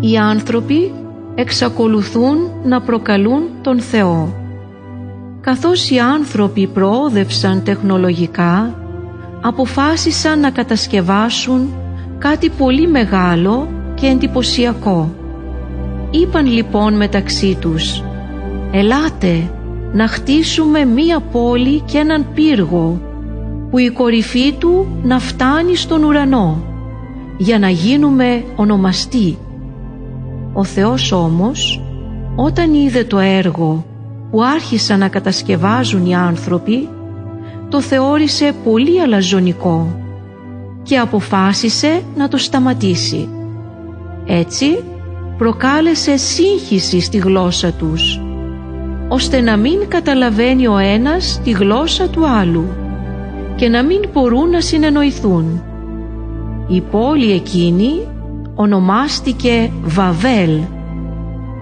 Οι άνθρωποι εξακολουθούν να προκαλούν τον Θεό. Καθώς οι άνθρωποι προόδευσαν τεχνολογικά, αποφάσισαν να κατασκευάσουν κάτι πολύ μεγάλο και εντυπωσιακό. Είπαν λοιπόν μεταξύ τους «Ελάτε να χτίσουμε μία πόλη και έναν πύργο που η κορυφή του να φτάνει στον ουρανό για να γίνουμε ονομαστοί». Ο Θεός όμως όταν είδε το έργο που άρχισαν να κατασκευάζουν οι άνθρωποι το θεώρησε πολύ αλαζονικό και αποφάσισε να το σταματήσει. Έτσι προκάλεσε σύγχυση στη γλώσσα τους ώστε να μην καταλαβαίνει ο ένας τη γλώσσα του άλλου και να μην μπορούν να συνεννοηθούν. Η πόλη εκείνη ονομάστηκε Βαβέλ.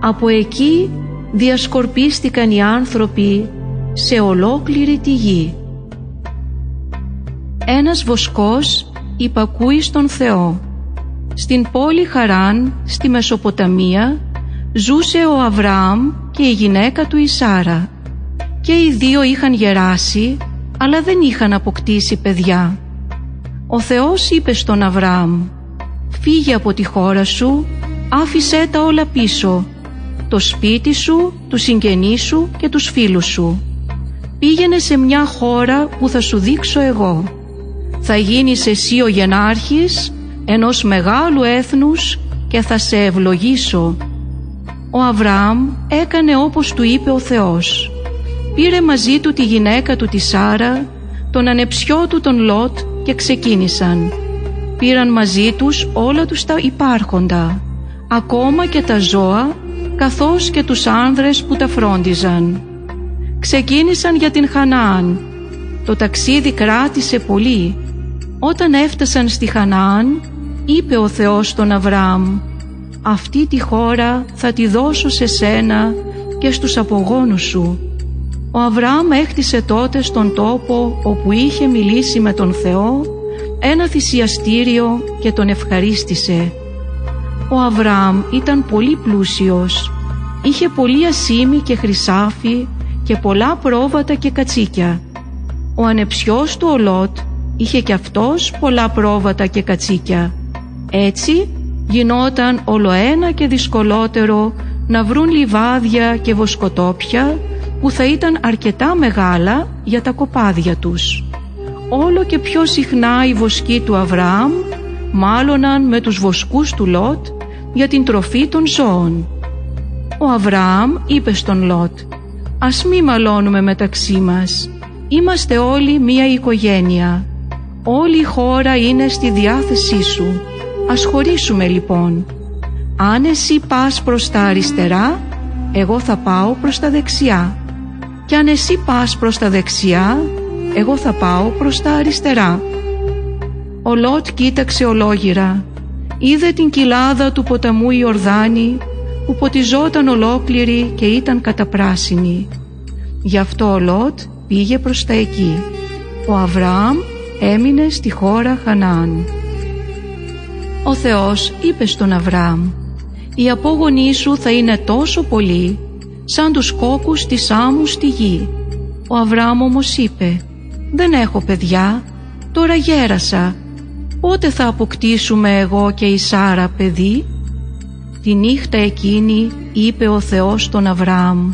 Από εκεί διασκορπίστηκαν οι άνθρωποι σε ολόκληρη τη γη. Ένας βοσκός υπακούει στον Θεό. Στην πόλη Χαράν, στη Μεσοποταμία, ζούσε ο Αβραάμ και η γυναίκα του η Σάρα. Και οι δύο είχαν γεράσει, αλλά δεν είχαν αποκτήσει παιδιά. Ο Θεός είπε στον Αβραάμ «Φύγε από τη χώρα σου, άφησέ τα όλα πίσω, το σπίτι σου, τους συγγενείς σου και τους φίλους σου. Πήγαινε σε μια χώρα που θα σου δείξω εγώ. Θα γίνεις εσύ ο γενάρχης ενός μεγάλου έθνους και θα σε ευλογήσω ο Αβραάμ έκανε όπως του είπε ο Θεός. Πήρε μαζί του τη γυναίκα του τη Σάρα, τον ανεψιό του τον Λότ και ξεκίνησαν. Πήραν μαζί τους όλα τους τα υπάρχοντα, ακόμα και τα ζώα, καθώς και τους άνδρες που τα φρόντιζαν. Ξεκίνησαν για την Χανάαν. Το ταξίδι κράτησε πολύ. Όταν έφτασαν στη Χανάαν, είπε ο Θεός στον Αβραάμ αυτή τη χώρα θα τη δώσω σε σένα και στους απογόνους σου. Ο Αβραάμ έκτισε τότε στον τόπο όπου είχε μιλήσει με τον Θεό ένα θυσιαστήριο και τον ευχαρίστησε. Ο Αβραάμ ήταν πολύ πλούσιος, είχε πολύ ασήμι και χρυσάφι και πολλά πρόβατα και κατσίκια. Ο ανεψιός του ο Λότ είχε και αυτός πολλά πρόβατα και κατσίκια. Έτσι γινόταν όλο ένα και δυσκολότερο να βρουν λιβάδια και βοσκοτόπια που θα ήταν αρκετά μεγάλα για τα κοπάδια τους. Όλο και πιο συχνά οι βοσκοί του Αβραάμ μάλωναν με τους βοσκούς του Λότ για την τροφή των ζώων. Ο Αβραάμ είπε στον Λότ «Ας μη μαλώνουμε μεταξύ μας, είμαστε όλοι μία οικογένεια, όλη η χώρα είναι στη διάθεσή σου» Ας χωρίσουμε λοιπόν. Αν εσύ πας προς τα αριστερά, εγώ θα πάω προς τα δεξιά. Και αν εσύ πας προς τα δεξιά, εγώ θα πάω προς τα αριστερά. Ο Λότ κοίταξε ολόγυρα. Είδε την κοιλάδα του ποταμού Ιορδάνη που ποτιζόταν ολόκληρη και ήταν καταπράσινη. Γι' αυτό ο Λότ πήγε προς τα εκεί. Ο Αβραάμ έμεινε στη χώρα Χανάν. Ο Θεός είπε στον Αβραάμ «Οι απόγονοί σου θα είναι τόσο πολλοί σαν τους κόκκους της άμμου στη γη». Ο Αβραάμ όμως είπε «Δεν έχω παιδιά, τώρα γέρασα. Πότε θα αποκτήσουμε εγώ και η Σάρα παιδί» Τη νύχτα εκείνη είπε ο Θεός στον Αβραάμ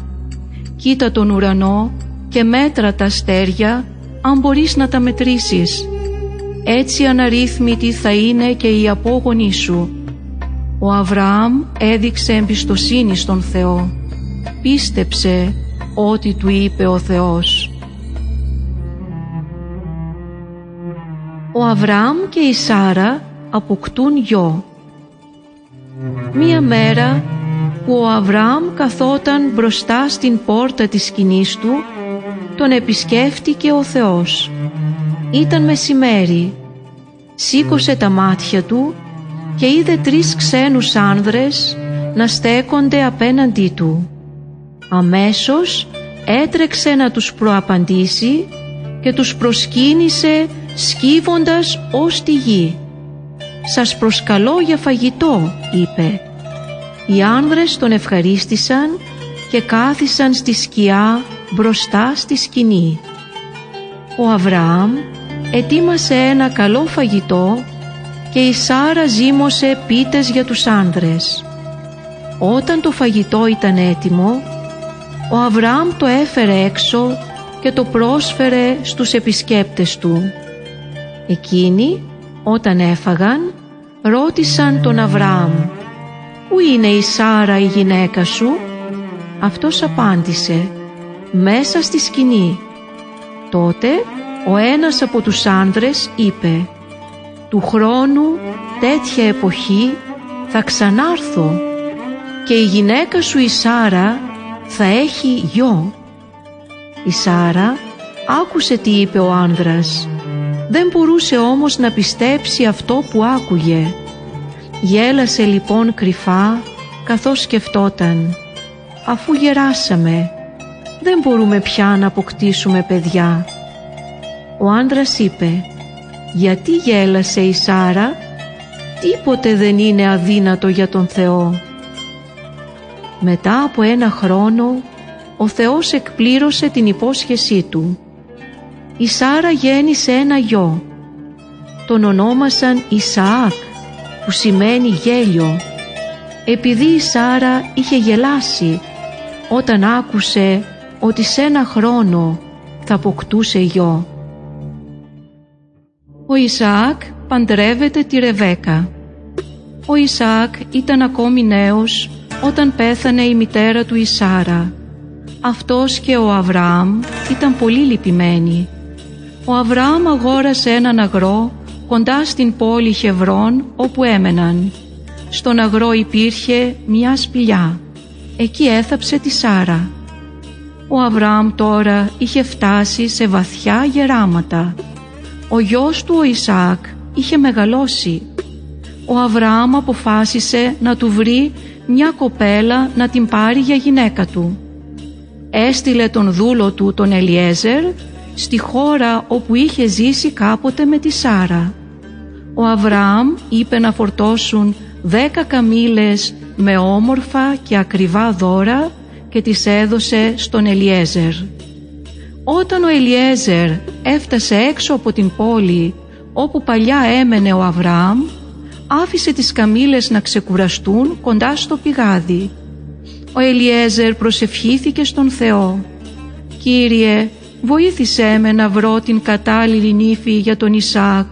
«Κοίτα τον ουρανό και μέτρα τα αστέρια αν μπορείς να τα μετρήσεις» έτσι αναρρύθμιτη θα είναι και η απόγονή σου. Ο Αβραάμ έδειξε εμπιστοσύνη στον Θεό. Πίστεψε ό,τι του είπε ο Θεός. Ο Αβραάμ και η Σάρα αποκτούν γιο. Μία μέρα που ο Αβραάμ καθόταν μπροστά στην πόρτα της σκηνής του, τον επισκέφτηκε ο Θεός. Ήταν μεσημέρι. Σήκωσε τα μάτια του και είδε τρεις ξένους άνδρες να στέκονται απέναντί του. Αμέσως έτρεξε να τους προαπαντήσει και τους προσκύνησε σκύβοντας ως τη γη. «Σας προσκαλώ για φαγητό», είπε. Οι άνδρες τον ευχαρίστησαν και κάθισαν στη σκιά μπροστά στη σκηνή. Ο Αβραάμ ετοίμασε ένα καλό φαγητό και η Σάρα ζύμωσε πίτες για τους άνδρες. Όταν το φαγητό ήταν έτοιμο, ο Αβραάμ το έφερε έξω και το πρόσφερε στους επισκέπτες του. Εκείνοι, όταν έφαγαν, ρώτησαν τον Αβραάμ «Πού είναι η Σάρα η γυναίκα σου» Αυτός απάντησε «Μέσα στη σκηνή». Τότε ο ένας από τους άνδρες είπε «Του χρόνου τέτοια εποχή θα ξανάρθω και η γυναίκα σου η Σάρα θα έχει γιο». Η Σάρα άκουσε τι είπε ο άνδρας. Δεν μπορούσε όμως να πιστέψει αυτό που άκουγε. Γέλασε λοιπόν κρυφά καθώς σκεφτόταν «Αφού γεράσαμε, δεν μπορούμε πια να αποκτήσουμε παιδιά». Ο άντρας είπε «Γιατί γέλασε η Σάρα, τίποτε δεν είναι αδύνατο για τον Θεό». Μετά από ένα χρόνο ο Θεός εκπλήρωσε την υπόσχεσή του. Η Σάρα γέννησε ένα γιο. Τον ονόμασαν Ισαάκ που σημαίνει γέλιο επειδή η Σάρα είχε γελάσει όταν άκουσε ότι σε ένα χρόνο θα αποκτούσε γιο. Ο Ισαάκ παντρεύεται τη Ρεβέκα. Ο Ισαάκ ήταν ακόμη νέος όταν πέθανε η μητέρα του η Σάρα. Αυτός και ο Αβραάμ ήταν πολύ λυπημένοι. Ο Αβραάμ αγόρασε έναν αγρό κοντά στην πόλη Χευρών όπου έμεναν. Στον αγρό υπήρχε μια σπηλιά. Εκεί έθαψε τη Σάρα. Ο Αβραάμ τώρα είχε φτάσει σε βαθιά γεράματα. Ο γιος του ο Ισαάκ είχε μεγαλώσει. Ο Αβραάμ αποφάσισε να του βρει μια κοπέλα να την πάρει για γυναίκα του. Έστειλε τον δούλο του τον Ελιέζερ στη χώρα όπου είχε ζήσει κάποτε με τη Σάρα. Ο Αβραάμ είπε να φορτώσουν δέκα καμήλες με όμορφα και ακριβά δώρα και τις έδωσε στον Ελιέζερ. Όταν ο Ελιέζερ έφτασε έξω από την πόλη όπου παλιά έμενε ο Αβραάμ, άφησε τις καμήλες να ξεκουραστούν κοντά στο πηγάδι. Ο Ελιέζερ προσευχήθηκε στον Θεό. «Κύριε, βοήθησέ με να βρω την κατάλληλη νύφη για τον Ισάκ.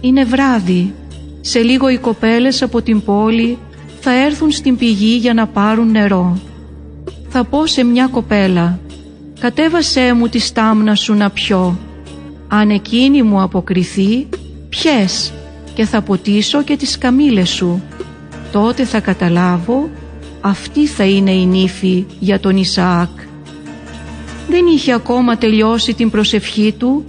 Είναι βράδυ. Σε λίγο οι κοπέλες από την πόλη θα έρθουν στην πηγή για να πάρουν νερό. Θα πω σε μια κοπέλα «Κατέβασέ μου τη στάμνα σου να πιω». Αν εκείνη μου αποκριθεί, πιες και θα ποτίσω και τις καμήλες σου. Τότε θα καταλάβω αυτή θα είναι η νύφη για τον Ισαάκ. Δεν είχε ακόμα τελειώσει την προσευχή του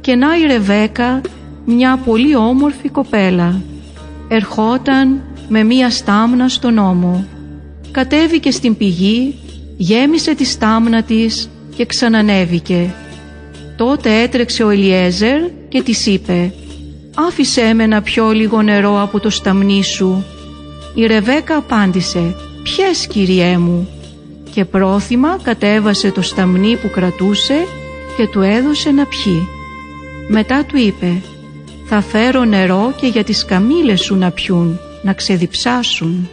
και να η Ρεβέκα μια πολύ όμορφη κοπέλα. Ερχόταν με μία στάμνα στον ώμο. Κατέβηκε στην πηγή, γέμισε τη στάμνα της και ξανανέβηκε. Τότε έτρεξε ο Ελιέζερ και της είπε «Άφησέ με να πιω λίγο νερό από το σταμνί σου». Η Ρεβέκα απάντησε «Ποιες κυριέ μου» και πρόθυμα κατέβασε το σταμνί που κρατούσε και του έδωσε να πιει. Μετά του είπε «Θα φέρω νερό και για τις καμήλες σου να πιούν, να ξεδιψάσουν».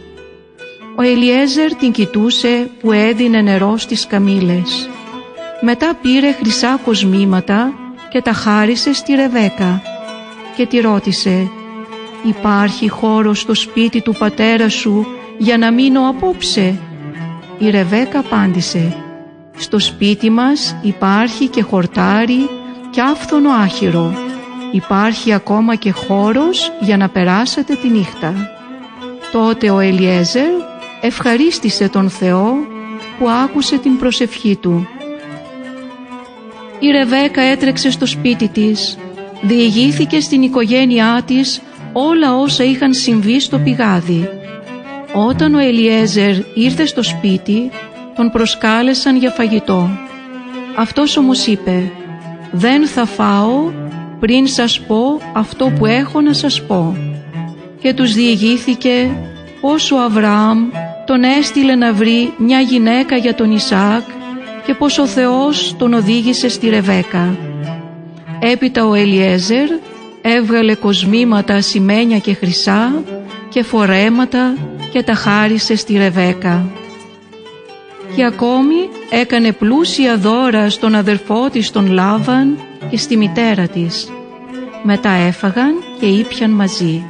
Ο Ελιέζερ την κοιτούσε που έδινε νερό στις καμήλες. Μετά πήρε χρυσά κοσμήματα και τα χάρισε στη Ρεβέκα και τη ρώτησε «Υπάρχει χώρος στο σπίτι του πατέρα σου για να μείνω απόψε» Η Ρεβέκα απάντησε «Στο σπίτι μας υπάρχει και χορτάρι και άφθονο άχυρο. Υπάρχει ακόμα και χώρος για να περάσετε τη νύχτα». Τότε ο Ελιέζερ ευχαρίστησε τον Θεό που άκουσε την προσευχή του. Η Ρεβέκα έτρεξε στο σπίτι της, διηγήθηκε στην οικογένειά της όλα όσα είχαν συμβεί στο πηγάδι όταν ο Ελιέζερ ήρθε στο σπίτι, τον προσκάλεσαν για φαγητό. Αυτός όμως είπε «Δεν θα φάω πριν σας πω αυτό που έχω να σας πω». Και τους διηγήθηκε πως ο Αβραάμ τον έστειλε να βρει μια γυναίκα για τον Ισαάκ και πως ο Θεός τον οδήγησε στη Ρεβέκα. Έπειτα ο Ελιέζερ έβγαλε κοσμήματα ασημένια και χρυσά και φορέματα και τα χάρισε στη Ρεβέκα. Και ακόμη έκανε πλούσια δώρα στον αδερφό της τον Λάβαν και στη μητέρα της. Μετά έφαγαν και ήπιαν μαζί.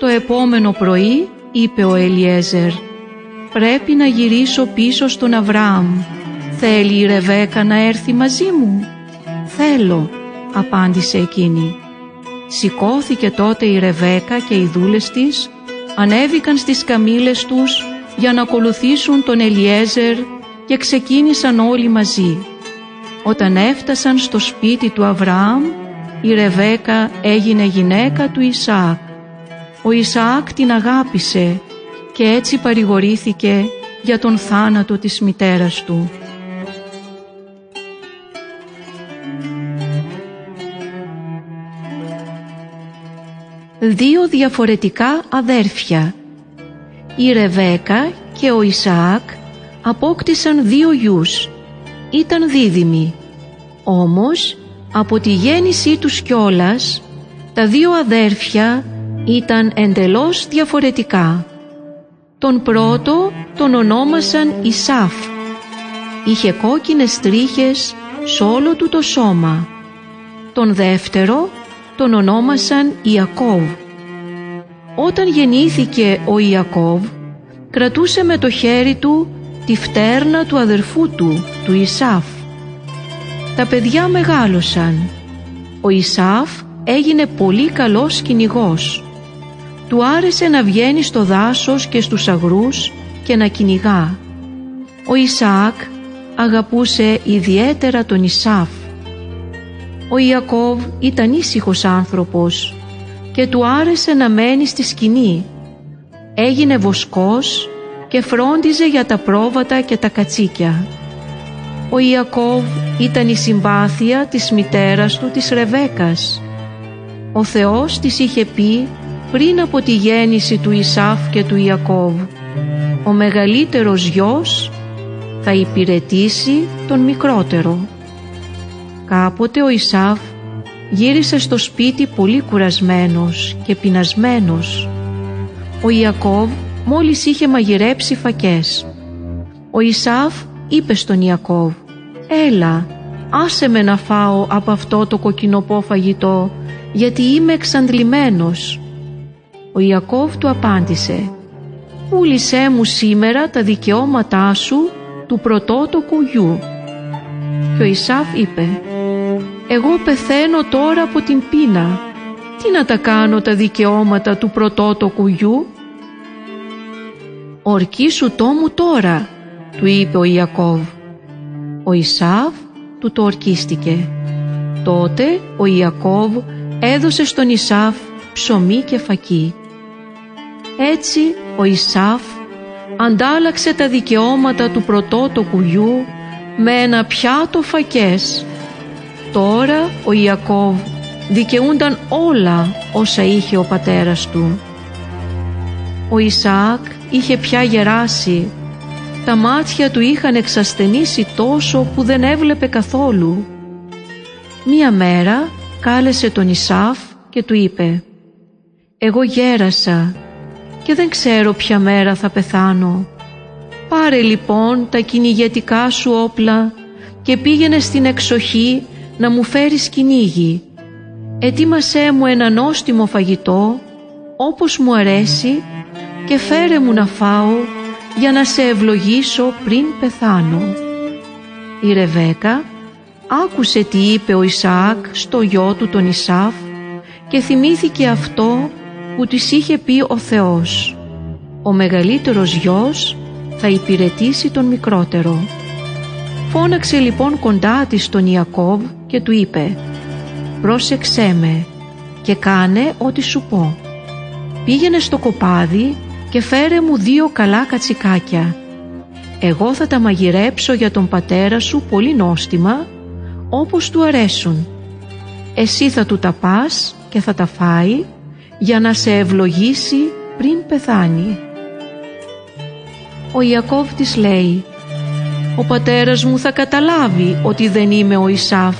Το επόμενο πρωί είπε ο Ελιέζερ «Πρέπει να γυρίσω πίσω στον Αβραάμ. Θέλει η Ρεβέκα να έρθει μαζί μου» «Θέλω» απάντησε εκείνη. Σηκώθηκε τότε η Ρεβέκα και οι δούλες της ανέβηκαν στις καμήλες τους για να ακολουθήσουν τον Ελιέζερ και ξεκίνησαν όλοι μαζί. Όταν έφτασαν στο σπίτι του Αβραάμ, η Ρεβέκα έγινε γυναίκα του Ισαάκ. Ο Ισαάκ την αγάπησε και έτσι παρηγορήθηκε για τον θάνατο της μητέρας του. Δύο διαφορετικά αδέρφια η Ρεβέκα και ο Ισαάκ απόκτησαν δύο γιους. Ήταν δίδυμοι. Όμως, από τη γέννησή τους κιόλας, τα δύο αδέρφια ήταν εντελώς διαφορετικά. Τον πρώτο τον ονόμασαν Ισάφ. Είχε κόκκινες τρίχες σ' όλο του το σώμα. Τον δεύτερο τον ονόμασαν Ιακώβ. Όταν γεννήθηκε ο Ιακώβ, κρατούσε με το χέρι του τη φτέρνα του αδερφού του, του Ισάφ. Τα παιδιά μεγάλωσαν. Ο Ισάφ έγινε πολύ καλός κυνηγός. Του άρεσε να βγαίνει στο δάσος και στους αγρούς και να κυνηγά. Ο Ισαάκ αγαπούσε ιδιαίτερα τον Ισάφ. Ο Ιακώβ ήταν ήσυχος άνθρωπος και του άρεσε να μένει στη σκηνή. Έγινε βοσκός και φρόντιζε για τα πρόβατα και τα κατσίκια. Ο Ιακώβ ήταν η συμπάθεια της μητέρας του της Ρεβέκας. Ο Θεός της είχε πει πριν από τη γέννηση του Ισάφ και του Ιακώβ «Ο μεγαλύτερος γιος θα υπηρετήσει τον μικρότερο». Κάποτε ο Ισάφ γύρισε στο σπίτι πολύ κουρασμένος και πεινασμένος. Ο Ιακώβ μόλις είχε μαγειρέψει φακές. Ο Ισάφ είπε στον Ιακώβ «Έλα, άσε με να φάω από αυτό το κοκκινοπό φαγητό, γιατί είμαι εξαντλημένος». Ο Ιακώβ του απάντησε «Πούλησέ μου σήμερα τα δικαιώματά σου του πρωτότοκου γιου». Και ο Ισάφ είπε εγώ πεθαίνω τώρα από την πείνα. Τι να τα κάνω τα δικαιώματα του πρωτότοκου γιου» «Ορκίσου το μου τώρα», του είπε ο Ιακώβ. Ο Ισάβ του το ορκίστηκε. Τότε ο Ιακώβ έδωσε στον Ισάβ ψωμί και φακί. Έτσι ο Ισάβ αντάλλαξε τα δικαιώματα του πρωτότοκου γιου με ένα πιάτο φακές Τώρα ο Ιακώβ δικαιούνταν όλα όσα είχε ο πατέρας του. Ο Ισαάκ είχε πια γεράσει. Τα μάτια του είχαν εξασθενήσει τόσο που δεν έβλεπε καθόλου. Μία μέρα κάλεσε τον Ισάφ και του είπε «Εγώ γέρασα και δεν ξέρω ποια μέρα θα πεθάνω. Πάρε λοιπόν τα κυνηγετικά σου όπλα και πήγαινε στην εξοχή να μου φέρεις κυνήγι. Ετοίμασέ μου ένα νόστιμο φαγητό, όπως μου αρέσει και φέρε μου να φάω για να σε ευλογήσω πριν πεθάνω. Η Ρεβέκα άκουσε τι είπε ο Ισαάκ στο γιο του τον Ισάφ και θυμήθηκε αυτό που της είχε πει ο Θεός. Ο μεγαλύτερος γιος θα υπηρετήσει τον μικρότερο. Φώναξε λοιπόν κοντά της τον Ιακώβ και του είπε «Πρόσεξέ με και κάνε ό,τι σου πω. Πήγαινε στο κοπάδι και φέρε μου δύο καλά κατσικάκια. Εγώ θα τα μαγειρέψω για τον πατέρα σου πολύ νόστιμα, όπως του αρέσουν. Εσύ θα του τα πας και θα τα φάει για να σε ευλογήσει πριν πεθάνει». Ο Ιακώβ της λέει «Ο πατέρας μου θα καταλάβει ότι δεν είμαι ο Ισάφ.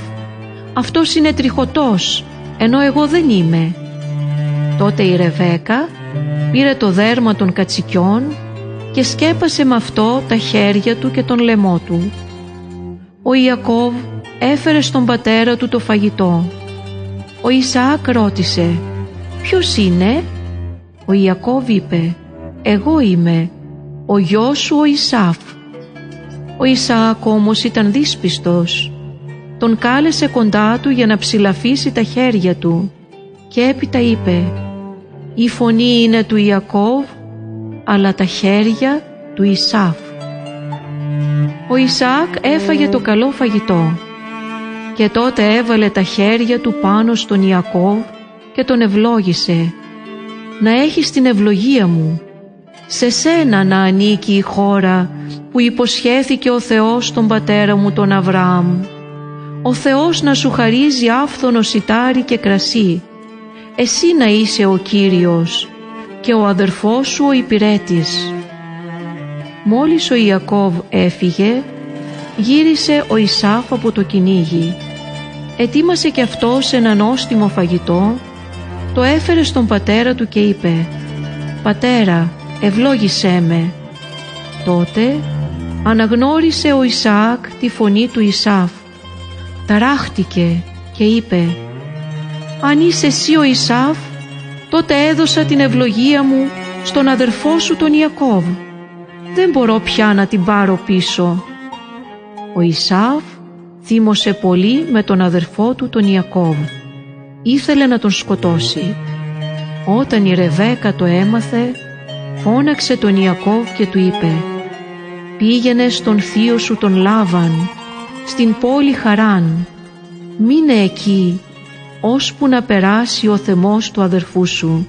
Αυτός είναι τριχωτός, ενώ εγώ δεν είμαι». Τότε η Ρεβέκα πήρε το δέρμα των κατσικιών και σκέπασε με αυτό τα χέρια του και τον λαιμό του. Ο Ιακώβ έφερε στον πατέρα του το φαγητό. Ο Ισαάκ ρώτησε «Ποιος είναι» Ο Ιακώβ είπε «Εγώ είμαι, ο γιος σου ο Ισάφ». Ο Ισαάκ όμως ήταν δύσπιστος. Τον κάλεσε κοντά του για να ψηλαφίσει τα χέρια του και έπειτα είπε «Η φωνή είναι του Ιακώβ, αλλά τα χέρια του Ισάφ». Ο Ισαάκ έφαγε το καλό φαγητό και τότε έβαλε τα χέρια του πάνω στον Ιακώβ και τον ευλόγησε «Να έχεις την ευλογία μου, σε σένα να ανήκει η χώρα που υποσχέθηκε ο Θεός στον πατέρα μου τον Αβραάμ. Ο Θεός να σου χαρίζει άφθονο σιτάρι και κρασί. Εσύ να είσαι ο Κύριος και ο αδερφός σου ο υπηρέτης. Μόλις ο Ιακώβ έφυγε, γύρισε ο Ισάφ από το κυνήγι. Ετοίμασε και αυτός ένα νόστιμο φαγητό, το έφερε στον πατέρα του και είπε «Πατέρα, ευλόγησέ με». Τότε αναγνώρισε ο Ισαάκ τη φωνή του Ισάφ. Ταράχτηκε και είπε «Αν είσαι εσύ ο Ισάφ, τότε έδωσα την ευλογία μου στον αδερφό σου τον Ιακώβ. Δεν μπορώ πια να την πάρω πίσω». Ο Ισάφ θύμωσε πολύ με τον αδερφό του τον Ιακώβ. Ήθελε να τον σκοτώσει. Όταν η Ρεβέκα το έμαθε, φώναξε τον Ιακώβ και του είπε «Πήγαινε στον θείο σου τον Λάβαν, στην πόλη Χαράν, μείνε εκεί, ώσπου να περάσει ο θεμός του αδερφού σου